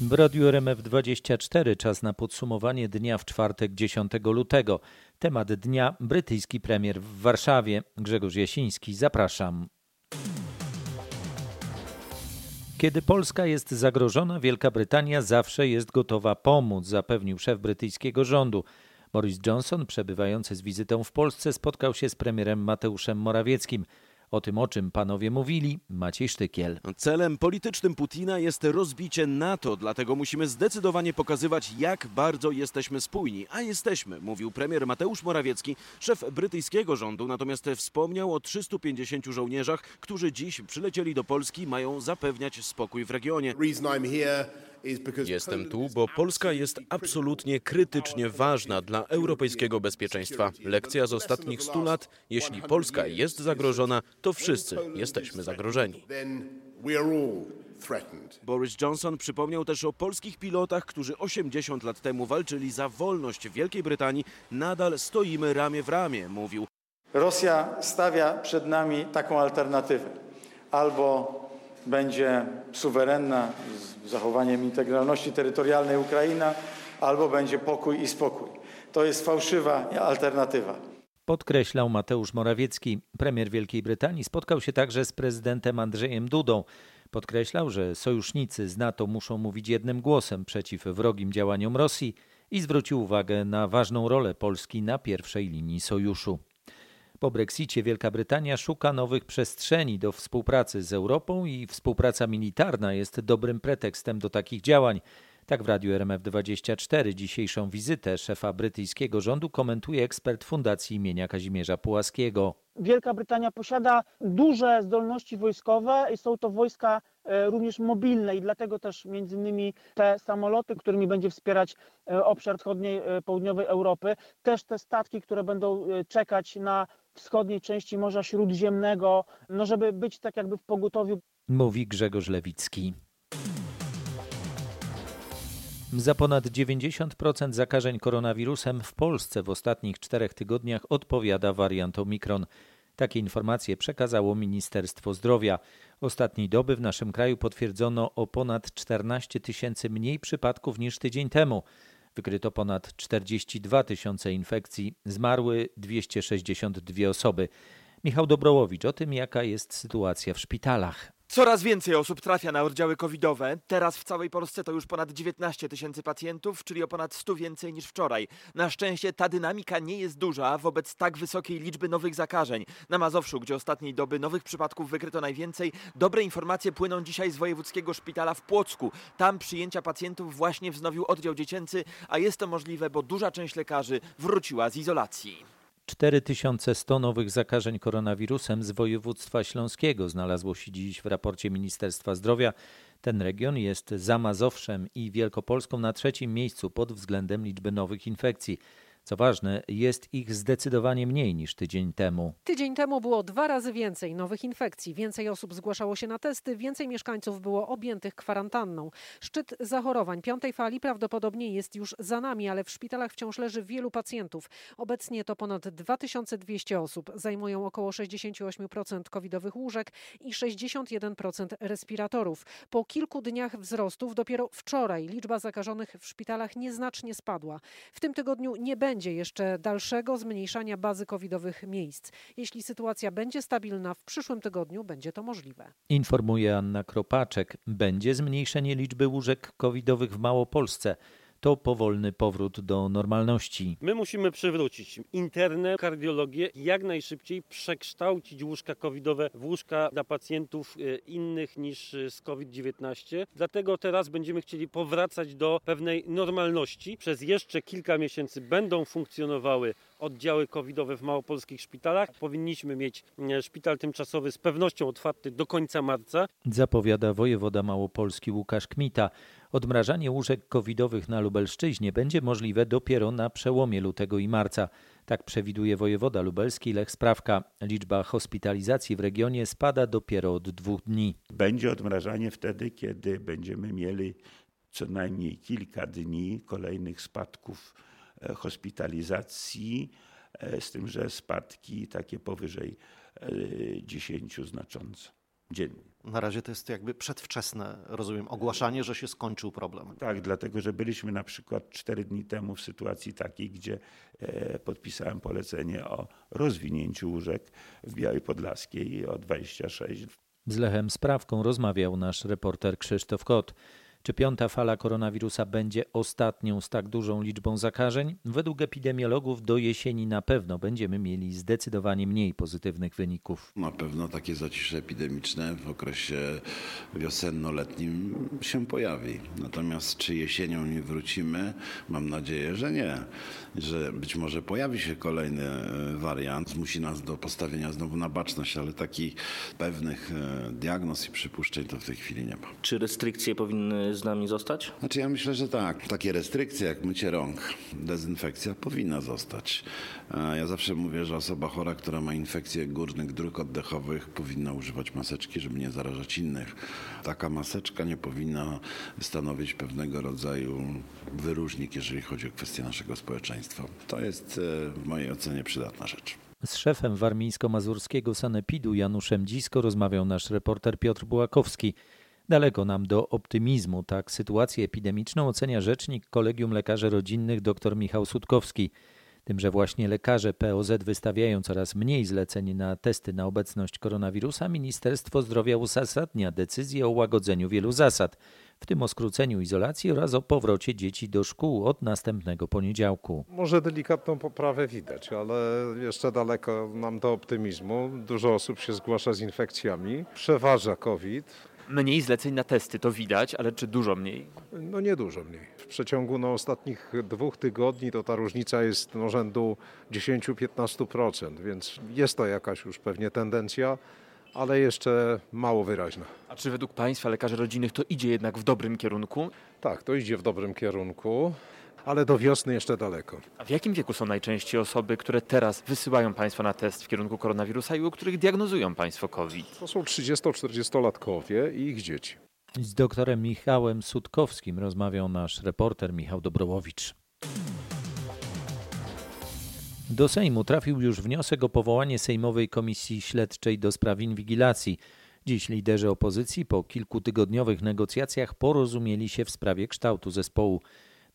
W Radiu RMF24 czas na podsumowanie dnia w czwartek 10 lutego. Temat dnia brytyjski premier w Warszawie. Grzegorz Jasiński, zapraszam. Kiedy Polska jest zagrożona, Wielka Brytania zawsze jest gotowa pomóc, zapewnił szef brytyjskiego rządu. Boris Johnson, przebywający z wizytą w Polsce, spotkał się z premierem Mateuszem Morawieckim. O tym, o czym panowie mówili, Maciej Sztykiel. Celem politycznym Putina jest rozbicie NATO, dlatego musimy zdecydowanie pokazywać, jak bardzo jesteśmy spójni. A jesteśmy, mówił premier Mateusz Morawiecki, szef brytyjskiego rządu, natomiast wspomniał o 350 żołnierzach, którzy dziś przylecieli do Polski, mają zapewniać spokój w regionie. Jestem tu, bo Polska jest absolutnie krytycznie ważna dla europejskiego bezpieczeństwa. Lekcja z ostatnich 100 lat, jeśli Polska jest zagrożona, to wszyscy jesteśmy zagrożeni. Boris Johnson przypomniał też o polskich pilotach, którzy 80 lat temu walczyli za wolność Wielkiej Brytanii. Nadal stoimy ramię w ramię, mówił. Rosja stawia przed nami taką alternatywę. Albo będzie suwerenna z zachowaniem integralności terytorialnej Ukraina, albo będzie pokój i spokój. To jest fałszywa alternatywa. Podkreślał Mateusz Morawiecki. Premier Wielkiej Brytanii spotkał się także z prezydentem Andrzejem Dudą. Podkreślał, że sojusznicy z NATO muszą mówić jednym głosem przeciw wrogim działaniom Rosji i zwrócił uwagę na ważną rolę Polski na pierwszej linii sojuszu. Po Brexicie Wielka Brytania szuka nowych przestrzeni do współpracy z Europą i współpraca militarna jest dobrym pretekstem do takich działań. Tak w Radiu RMF24 dzisiejszą wizytę szefa brytyjskiego rządu komentuje ekspert Fundacji imienia Kazimierza Pułaskiego. Wielka Brytania posiada duże zdolności wojskowe i są to wojska również mobilne i dlatego też między innymi te samoloty, którymi będzie wspierać obszar wschodniej, południowej Europy, też te statki, które będą czekać na wschodniej części Morza Śródziemnego, no żeby być tak jakby w pogotowiu. Mówi Grzegorz Lewicki. Za ponad 90% zakażeń koronawirusem w Polsce w ostatnich czterech tygodniach odpowiada wariant Omikron. Takie informacje przekazało Ministerstwo Zdrowia. Ostatniej doby w naszym kraju potwierdzono o ponad 14 tysięcy mniej przypadków niż tydzień temu. Wykryto ponad 42 tysiące infekcji, zmarły 262 osoby. Michał Dobrołowicz o tym, jaka jest sytuacja w szpitalach. Coraz więcej osób trafia na oddziały covidowe. Teraz w całej Polsce to już ponad 19 tysięcy pacjentów, czyli o ponad 100 więcej niż wczoraj. Na szczęście ta dynamika nie jest duża wobec tak wysokiej liczby nowych zakażeń. Na Mazowszu, gdzie ostatniej doby nowych przypadków wykryto najwięcej, dobre informacje płyną dzisiaj z Wojewódzkiego Szpitala w Płocku. Tam przyjęcia pacjentów właśnie wznowił oddział dziecięcy, a jest to możliwe, bo duża część lekarzy wróciła z izolacji. 4100 nowych zakażeń koronawirusem z województwa śląskiego znalazło się dziś w raporcie Ministerstwa Zdrowia. Ten region jest za Mazowszem i Wielkopolską na trzecim miejscu pod względem liczby nowych infekcji. Co ważne, jest ich zdecydowanie mniej niż tydzień temu. Tydzień temu było dwa razy więcej nowych infekcji, więcej osób zgłaszało się na testy, więcej mieszkańców było objętych kwarantanną. Szczyt zachorowań piątej fali prawdopodobnie jest już za nami, ale w szpitalach wciąż leży wielu pacjentów. Obecnie to ponad 2200 osób, zajmują około 68% covidowych łóżek i 61% respiratorów. Po kilku dniach wzrostów dopiero wczoraj liczba zakażonych w szpitalach nieznacznie spadła. W tym tygodniu nie będzie będzie jeszcze dalszego zmniejszania bazy covidowych miejsc. Jeśli sytuacja będzie stabilna w przyszłym tygodniu, będzie to możliwe. Informuje Anna Kropaczek. Będzie zmniejszenie liczby łóżek covidowych w Małopolsce to powolny powrót do normalności. My musimy przywrócić internet, kardiologię, jak najszybciej przekształcić łóżka covidowe w łóżka dla pacjentów innych niż z COVID-19. Dlatego teraz będziemy chcieli powracać do pewnej normalności. Przez jeszcze kilka miesięcy będą funkcjonowały oddziały covidowe w małopolskich szpitalach. Powinniśmy mieć e, szpital tymczasowy z pewnością otwarty do końca marca. Zapowiada wojewoda małopolski Łukasz Kmita. Odmrażanie łóżek covidowych na Lubelszczyźnie będzie możliwe dopiero na przełomie lutego i marca. Tak przewiduje wojewoda lubelski Lech Sprawka. Liczba hospitalizacji w regionie spada dopiero od dwóch dni. Będzie odmrażanie wtedy, kiedy będziemy mieli co najmniej kilka dni kolejnych spadków e, hospitalizacji, e, z tym, że spadki takie powyżej 10 znacząco dziennie. Na razie to jest jakby przedwczesne, rozumiem, ogłaszanie, że się skończył problem. Tak, dlatego że byliśmy na przykład 4 dni temu w sytuacji takiej, gdzie e, podpisałem polecenie o rozwinięciu łóżek w Białej Podlaskiej o 26. Z Lechem Sprawką rozmawiał nasz reporter Krzysztof Kot. Czy piąta fala koronawirusa będzie ostatnią z tak dużą liczbą zakażeń? Według epidemiologów do jesieni na pewno będziemy mieli zdecydowanie mniej pozytywnych wyników. Na pewno takie zacisze epidemiczne w okresie wiosenno-letnim się pojawi. Natomiast czy jesienią nie wrócimy? Mam nadzieję, że nie. Że być może pojawi się kolejny e, wariant, zmusi nas do postawienia znowu na baczność, ale takich pewnych e, diagnoz i przypuszczeń to w tej chwili nie ma. Czy restrykcje powinny z nami zostać? Znaczy ja myślę, że tak. Takie restrykcje jak mycie rąk, dezynfekcja powinna zostać. Ja zawsze mówię, że osoba chora, która ma infekcję górnych dróg oddechowych powinna używać maseczki, żeby nie zarażać innych. Taka maseczka nie powinna stanowić pewnego rodzaju wyróżnik, jeżeli chodzi o kwestię naszego społeczeństwa. To jest e, w mojej ocenie przydatna rzecz. Z szefem warmińsko-mazurskiego sanepidu Januszem Dzisko rozmawiał nasz reporter Piotr Bułakowski. Daleko nam do optymizmu, tak sytuację epidemiczną ocenia rzecznik Kolegium Lekarzy Rodzinnych dr Michał Sutkowski. Tym, że właśnie lekarze POZ wystawiają coraz mniej zleceń na testy na obecność koronawirusa, Ministerstwo Zdrowia uzasadnia decyzję o łagodzeniu wielu zasad, w tym o skróceniu izolacji oraz o powrocie dzieci do szkół od następnego poniedziałku. Może delikatną poprawę widać, ale jeszcze daleko nam do optymizmu. Dużo osób się zgłasza z infekcjami, przeważa COVID. Mniej zleceń na testy to widać, ale czy dużo mniej? No nie dużo mniej. W przeciągu no, ostatnich dwóch tygodni to ta różnica jest no, rzędu 10-15%, więc jest to jakaś już pewnie tendencja, ale jeszcze mało wyraźna. A czy według Państwa, lekarzy rodzinnych, to idzie jednak w dobrym kierunku? Tak, to idzie w dobrym kierunku ale do wiosny jeszcze daleko. A w jakim wieku są najczęściej osoby, które teraz wysyłają Państwo na test w kierunku koronawirusa i u których diagnozują Państwo COVID? To są 30-40-latkowie i ich dzieci. Z doktorem Michałem Sutkowskim rozmawiał nasz reporter Michał Dobrołowicz. Do Sejmu trafił już wniosek o powołanie Sejmowej Komisji Śledczej do spraw inwigilacji. Dziś liderzy opozycji po kilkutygodniowych negocjacjach porozumieli się w sprawie kształtu zespołu.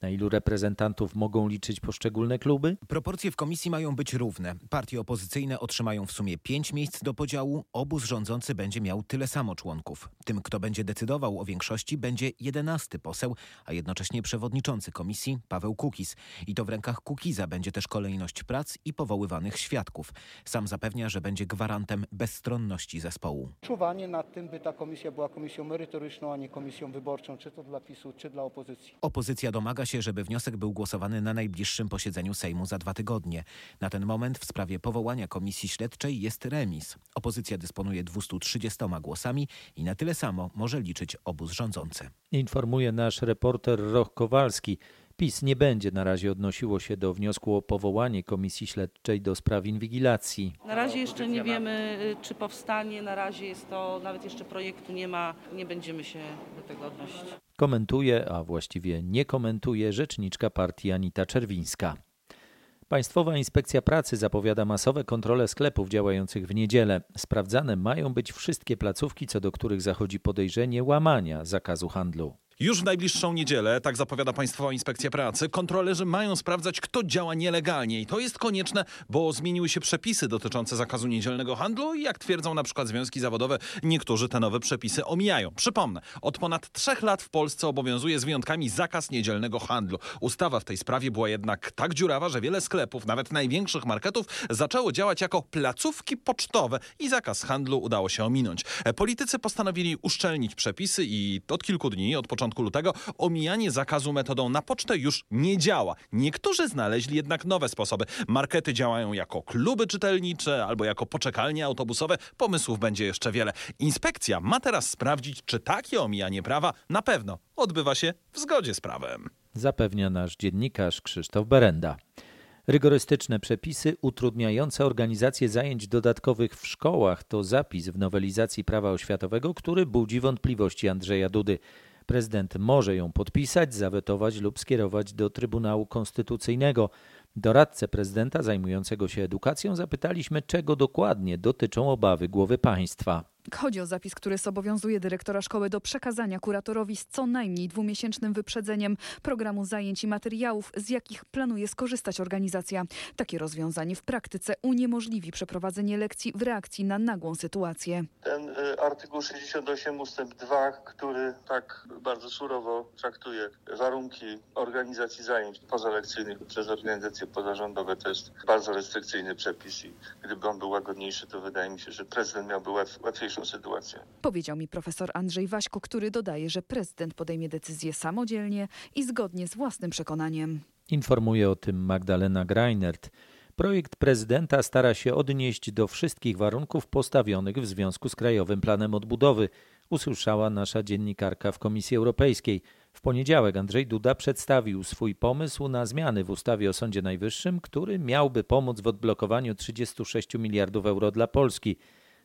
Na ilu reprezentantów mogą liczyć poszczególne kluby? Proporcje w komisji mają być równe. Partie opozycyjne otrzymają w sumie pięć miejsc do podziału, obóz rządzący będzie miał tyle samo członków. Tym, kto będzie decydował o większości, będzie jedenasty poseł, a jednocześnie przewodniczący komisji Paweł Kukiz. I to w rękach Kukiza będzie też kolejność prac i powoływanych świadków. Sam zapewnia, że będzie gwarantem bezstronności zespołu. Czuwanie nad tym, by ta komisja była komisją merytoryczną, a nie komisją wyborczą, czy to dla PiSu, czy dla opozycji. Opozycja domaga się się, żeby wniosek był głosowany na najbliższym posiedzeniu Sejmu za dwa tygodnie. Na ten moment w sprawie powołania komisji śledczej jest remis. Opozycja dysponuje 230 głosami i na tyle samo może liczyć obóz rządzący. Informuje nasz reporter Roch Kowalski. PiS nie będzie na razie odnosiło się do wniosku o powołanie Komisji Śledczej do spraw inwigilacji. Na razie jeszcze nie wiemy, y, czy powstanie. Na razie jest to, nawet jeszcze projektu nie ma. Nie będziemy się do tego odnosić. Komentuje, a właściwie nie komentuje rzeczniczka partii Anita Czerwińska. Państwowa Inspekcja Pracy zapowiada masowe kontrole sklepów działających w niedzielę. Sprawdzane mają być wszystkie placówki, co do których zachodzi podejrzenie łamania zakazu handlu. Już w najbliższą niedzielę, tak zapowiada Państwowa Inspekcja Pracy, kontrolerzy mają sprawdzać, kto działa nielegalnie. I to jest konieczne, bo zmieniły się przepisy dotyczące zakazu niedzielnego handlu i jak twierdzą na przykład związki zawodowe, niektórzy te nowe przepisy omijają. Przypomnę, od ponad trzech lat w Polsce obowiązuje z wyjątkami zakaz niedzielnego handlu. Ustawa w tej sprawie była jednak tak dziurawa, że wiele sklepów, nawet największych marketów, zaczęło działać jako placówki pocztowe i zakaz handlu udało się ominąć. Politycy postanowili uszczelnić przepisy i od kilku dni, od początku początku lutego, omijanie zakazu metodą na pocztę już nie działa. Niektórzy znaleźli jednak nowe sposoby. Markety działają jako kluby czytelnicze albo jako poczekalnie autobusowe. Pomysłów będzie jeszcze wiele. Inspekcja ma teraz sprawdzić, czy takie omijanie prawa na pewno odbywa się w zgodzie z prawem. Zapewnia nasz dziennikarz Krzysztof Berenda. Rygorystyczne przepisy utrudniające organizację zajęć dodatkowych w szkołach to zapis w nowelizacji prawa oświatowego, który budzi wątpliwości Andrzeja Dudy. Prezydent może ją podpisać, zawetować lub skierować do Trybunału Konstytucyjnego. Doradcę prezydenta zajmującego się edukacją zapytaliśmy, czego dokładnie dotyczą obawy głowy państwa. Chodzi o zapis, który zobowiązuje dyrektora szkoły do przekazania kuratorowi z co najmniej dwumiesięcznym wyprzedzeniem programu zajęć i materiałów, z jakich planuje skorzystać organizacja. Takie rozwiązanie w praktyce uniemożliwi przeprowadzenie lekcji w reakcji na nagłą sytuację. Ten y, artykuł 68 ustęp 2, który tak bardzo surowo traktuje warunki organizacji zajęć pozalekcyjnych przez organizacje pozarządowe, to jest bardzo restrykcyjny przepis i gdyby on był łagodniejszy, to wydaje mi się, że prezydent miałby łatw, łatwiejszą sytuację. Powiedział mi profesor Andrzej Waśko, który dodaje, że prezydent podejmie decyzję samodzielnie i zgodnie z własnym przekonaniem. Informuje o tym Magdalena Greinert. Projekt prezydenta stara się odnieść do wszystkich warunków postawionych w związku z Krajowym Planem Odbudowy, usłyszała nasza dziennikarka w Komisji Europejskiej. W poniedziałek Andrzej Duda przedstawił swój pomysł na zmiany w ustawie o Sądzie Najwyższym, który miałby pomóc w odblokowaniu 36 miliardów euro dla Polski.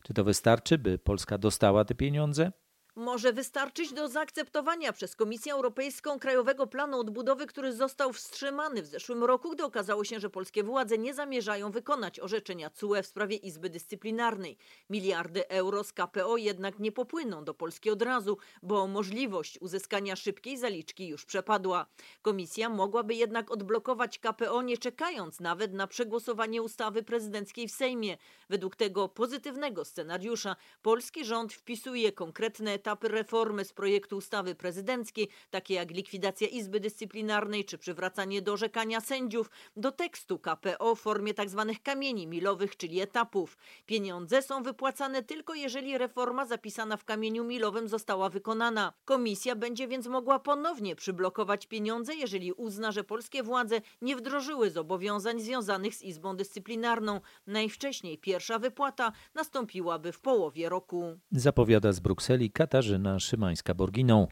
Czy to wystarczy, by Polska dostała te pieniądze? Może wystarczyć do zaakceptowania przez Komisję Europejską Krajowego Planu Odbudowy, który został wstrzymany w zeszłym roku, gdy okazało się, że polskie władze nie zamierzają wykonać orzeczenia CUE w sprawie Izby Dyscyplinarnej. Miliardy euro z KPO jednak nie popłyną do Polski od razu, bo możliwość uzyskania szybkiej zaliczki już przepadła. Komisja mogłaby jednak odblokować KPO nie czekając nawet na przegłosowanie ustawy prezydenckiej w Sejmie. Według tego pozytywnego scenariusza polski rząd wpisuje konkretne etapy reformy z projektu ustawy prezydenckiej, takie jak likwidacja Izby Dyscyplinarnej czy przywracanie do orzekania sędziów, do tekstu KPO w formie tzw. Tak kamieni milowych, czyli etapów. Pieniądze są wypłacane tylko jeżeli reforma zapisana w kamieniu milowym została wykonana. Komisja będzie więc mogła ponownie przyblokować pieniądze, jeżeli uzna, że polskie władze nie wdrożyły zobowiązań związanych z Izbą Dyscyplinarną. Najwcześniej pierwsza wypłata nastąpiłaby w połowie roku. Zapowiada z Brukseli Katarzyna Szymańska-Borginą.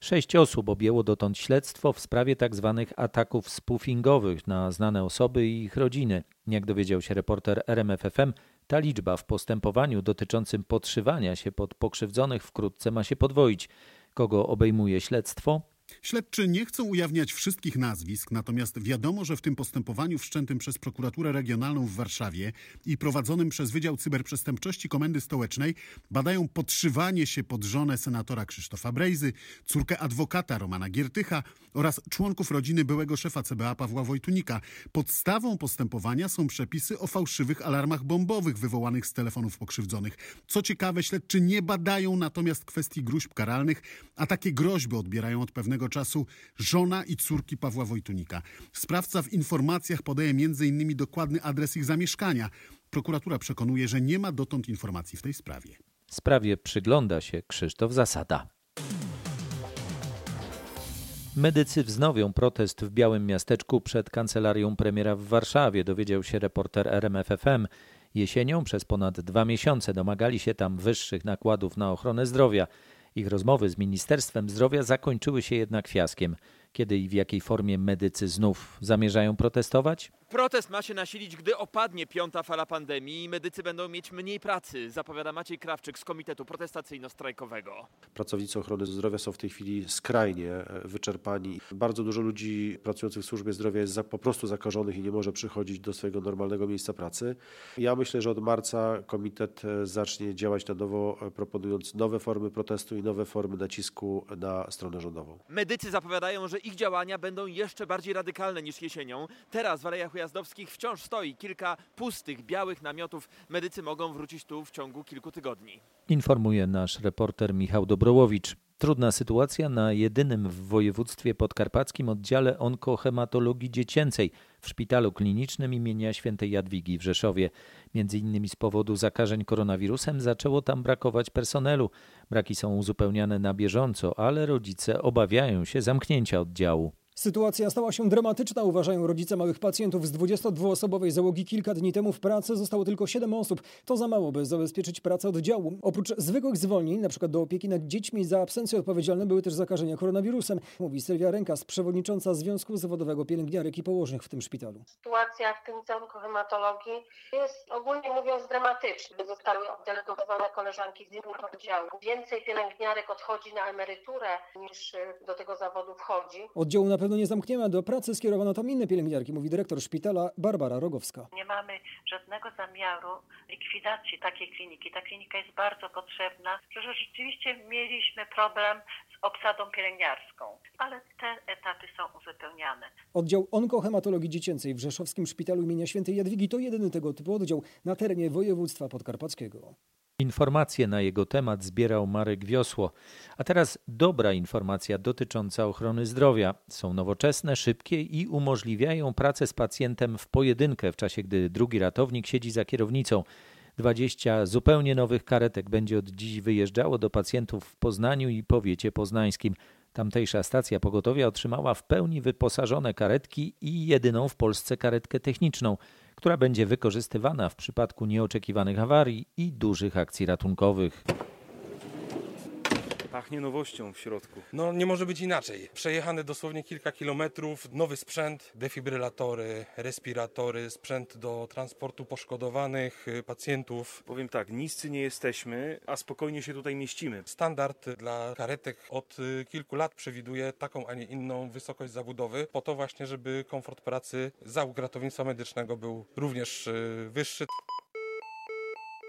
Sześć osób objęło dotąd śledztwo w sprawie tzw. Tak ataków spoofingowych na znane osoby i ich rodziny. Jak dowiedział się reporter RMFFM, ta liczba w postępowaniu dotyczącym podszywania się pod pokrzywdzonych wkrótce ma się podwoić. Kogo obejmuje śledztwo? Śledczy nie chcą ujawniać wszystkich nazwisk, natomiast wiadomo, że w tym postępowaniu wszczętym przez prokuraturę regionalną w Warszawie i prowadzonym przez Wydział Cyberprzestępczości Komendy Stołecznej badają podszywanie się pod żonę senatora Krzysztofa Brejzy, córkę adwokata Romana Giertycha oraz członków rodziny byłego szefa CBA Pawła Wojtunika. Podstawą postępowania są przepisy o fałszywych alarmach bombowych wywołanych z telefonów pokrzywdzonych. Co ciekawe, śledczy nie badają natomiast kwestii gruźb karalnych, a takie groźby odbierają od pewnego czasu żona i córki Pawła Wojtunika. Sprawca w informacjach podaje m.in. dokładny adres ich zamieszkania. Prokuratura przekonuje, że nie ma dotąd informacji w tej sprawie. Sprawie przygląda się Krzysztof Zasada. Medycy wznowią protest w Białym Miasteczku przed kancelarią premiera w Warszawie, dowiedział się reporter RMFFM. Jesienią przez ponad dwa miesiące domagali się tam wyższych nakładów na ochronę zdrowia. Ich rozmowy z Ministerstwem Zdrowia zakończyły się jednak fiaskiem. Kiedy i w jakiej formie medycy znów zamierzają protestować? Protest ma się nasilić, gdy opadnie piąta fala pandemii i medycy będą mieć mniej pracy, zapowiada Maciej Krawczyk z Komitetu Protestacyjno-Strajkowego. Pracownicy ochrony zdrowia są w tej chwili skrajnie e, wyczerpani. Bardzo dużo ludzi pracujących w służbie zdrowia jest po prostu zakażonych i nie może przychodzić do swojego normalnego miejsca pracy. Ja myślę, że od marca komitet e, zacznie działać na nowo, e, proponując nowe formy protestu i nowe formy nacisku na stronę rządową. Medycy zapowiadają, że ich działania będą jeszcze bardziej radykalne niż jesienią. Teraz w Alejach Ujazdowskich wciąż stoi kilka pustych, białych namiotów. Medycy mogą wrócić tu w ciągu kilku tygodni. Informuje nasz reporter Michał Dobrołowicz. Trudna sytuacja na jedynym w województwie podkarpackim oddziale onkohematologii dziecięcej w szpitalu klinicznym imienia świętej Jadwigi w Rzeszowie. Między innymi z powodu zakażeń koronawirusem zaczęło tam brakować personelu. Braki są uzupełniane na bieżąco, ale rodzice obawiają się zamknięcia oddziału. Sytuacja stała się dramatyczna, uważają rodzice małych pacjentów. Z 22-osobowej załogi kilka dni temu w pracy zostało tylko 7 osób. To za mało, by zabezpieczyć pracę oddziału. Oprócz zwykłych zwolnień, np. do opieki nad dziećmi, za absencję odpowiedzialne były też zakażenia koronawirusem, mówi Sylwia Rękas, przewodnicząca Związku Zawodowego Pielęgniarek i Położnych w tym szpitalu. Sytuacja w klinice onkohematologii jest ogólnie mówiąc dramatyczna. Zostały oddelegowane koleżanki z innych oddziałów. Więcej pielęgniarek odchodzi na emeryturę niż do tego zawodu wchodzi. Oddziału na pewno nie zamkniemy. Do pracy skierowano tam inne pielęgniarki, mówi dyrektor szpitala Barbara Rogowska. Nie mamy żadnego zamiaru likwidacji takiej kliniki. Ta klinika jest bardzo potrzebna, że rzeczywiście mieliśmy problem z obsadą pielęgniarską, ale te etapy są uzupełniane. Oddział onkohematologii dziecięcej w Rzeszowskim Szpitalu imienia Świętej Jadwigi to jedyny tego typu oddział na terenie województwa podkarpackiego. Informacje na jego temat zbierał Marek Wiosło. A teraz dobra informacja dotycząca ochrony zdrowia. Są nowoczesne, szybkie i umożliwiają pracę z pacjentem w pojedynkę w czasie, gdy drugi ratownik siedzi za kierownicą. 20 zupełnie nowych karetek będzie od dziś wyjeżdżało do pacjentów w Poznaniu i powiecie poznańskim. Tamtejsza stacja pogotowia otrzymała w pełni wyposażone karetki i jedyną w Polsce karetkę techniczną, która będzie wykorzystywana w przypadku nieoczekiwanych awarii i dużych akcji ratunkowych. Pachnie nowością w środku. No nie może być inaczej. Przejechane dosłownie kilka kilometrów, nowy sprzęt, defibrylatory, respiratory, sprzęt do transportu poszkodowanych y, pacjentów. Powiem tak, niscy nie jesteśmy, a spokojnie się tutaj mieścimy. Standard dla karetek od y, kilku lat przewiduje taką, a nie inną wysokość zabudowy, po to właśnie, żeby komfort pracy załóg ratownictwa medycznego był również y, wyższy.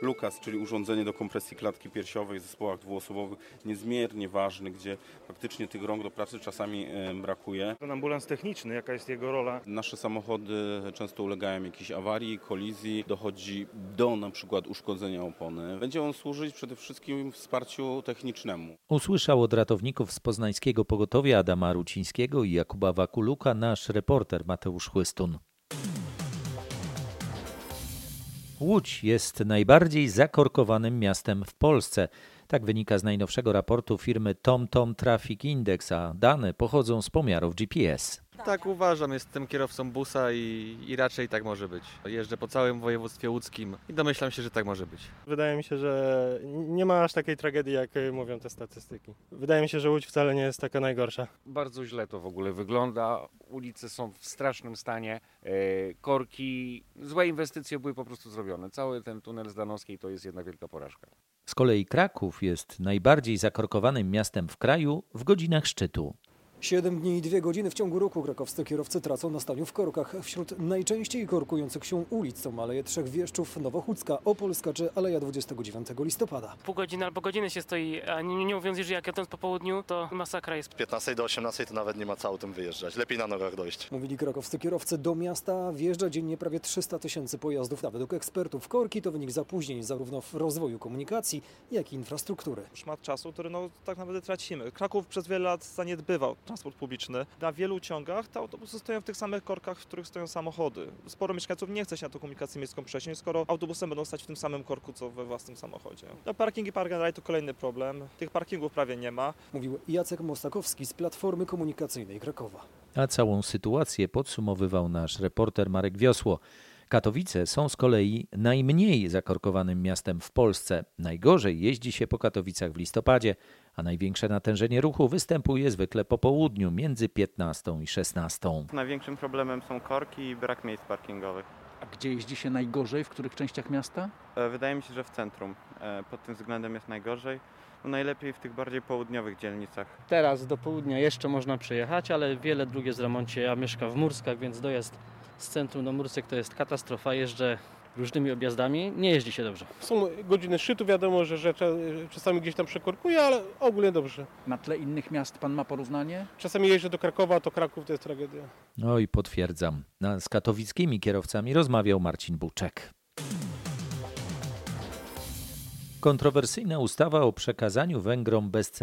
Lukas, czyli urządzenie do kompresji klatki piersiowej w zespołach dwuosobowych, niezmiernie ważny, gdzie faktycznie tych rąk do pracy czasami e, brakuje. Ten ambulans techniczny, jaka jest jego rola? Nasze samochody często ulegają jakiejś awarii, kolizji, dochodzi do na przykład uszkodzenia opony. Będzie on służyć przede wszystkim wsparciu technicznemu. Usłyszał od ratowników z poznańskiego pogotowia Adama Rucińskiego i Jakuba Wakuluka nasz reporter Mateusz Chłystun. Łódź jest najbardziej zakorkowanym miastem w Polsce. Tak wynika z najnowszego raportu firmy TomTom Traffic Index, a dane pochodzą z pomiarów GPS. Tak uważam, jestem kierowcą busa i, i, raczej tak może być. Jeżdżę po całym województwie łódzkim i domyślam się, że tak może być. Wydaje mi się, że nie ma aż takiej tragedii, jak mówią te statystyki. Wydaje mi się, że Łódź wcale nie jest taka najgorsza. Bardzo źle to w ogóle wygląda. Ulice są w strasznym stanie. Korki, złe inwestycje były po prostu zrobione. Cały ten tunel z Danowskiej to jest jedna wielka porażka. Z kolei Kraków jest najbardziej zakorkowanym miastem w kraju w godzinach szczytu. 7 dni i 2 godziny w ciągu roku krakowscy kierowcy tracą na staniu w korkach. Wśród najczęściej korkujących się ulic są Aleje Trzech Wieszczów, Nowochódzka, Opolska czy Aleja 29 listopada. Pół godziny albo godziny się stoi, a nie, nie mówiąc, że jak jadąc po południu, to masakra jest. Z 15 do 18 to nawet nie ma co autem wyjeżdżać. Lepiej na nogach dojść. Mówili krakowscy kierowcy. Do miasta wjeżdża dziennie prawie 300 tysięcy pojazdów, a według ekspertów korki to wynik zapóźnień zarówno w rozwoju komunikacji, jak i infrastruktury. Szmat czasu, który no, tak naprawdę tracimy. Kraków przez wiele lat zaniedbywał transport publiczny. Na wielu ciągach te autobusy stoją w tych samych korkach, w których stoją samochody. Sporo mieszkańców nie chce się na tą komunikację miejską przenieść, skoro autobusem będą stać w tym samym korku, co we własnym samochodzie. No, parking i park and ride to kolejny problem. Tych parkingów prawie nie ma. Mówił Jacek Mostakowski z Platformy Komunikacyjnej Krakowa. A całą sytuację podsumowywał nasz reporter Marek Wiosło. Katowice są z kolei najmniej zakorkowanym miastem w Polsce. Najgorzej jeździ się po Katowicach w listopadzie, a największe natężenie ruchu występuje zwykle po południu między 15 i 16. Największym problemem są korki i brak miejsc parkingowych. A gdzie jeździ się najgorzej? W których częściach miasta? Wydaje mi się, że w centrum. Pod tym względem jest najgorzej. No najlepiej w tych bardziej południowych dzielnicach. Teraz do południa jeszcze można przejechać, ale wiele dróg jest w remoncie. Ja mieszkam w Murskach, więc dojazd z centrum do Mursek to jest katastrofa. Jeżdżę różnymi objazdami, nie jeździ się dobrze. Są godziny szczytu, wiadomo, że, że czasami gdzieś tam przekorkuje, ale ogólnie dobrze. Na tle innych miast pan ma porównanie? Czasami jeżdżę do Krakowa, to Kraków to jest tragedia. No i potwierdzam. Z katowickimi kierowcami rozmawiał Marcin Buczek. Kontrowersyjna ustawa o przekazaniu Węgrom bezcennego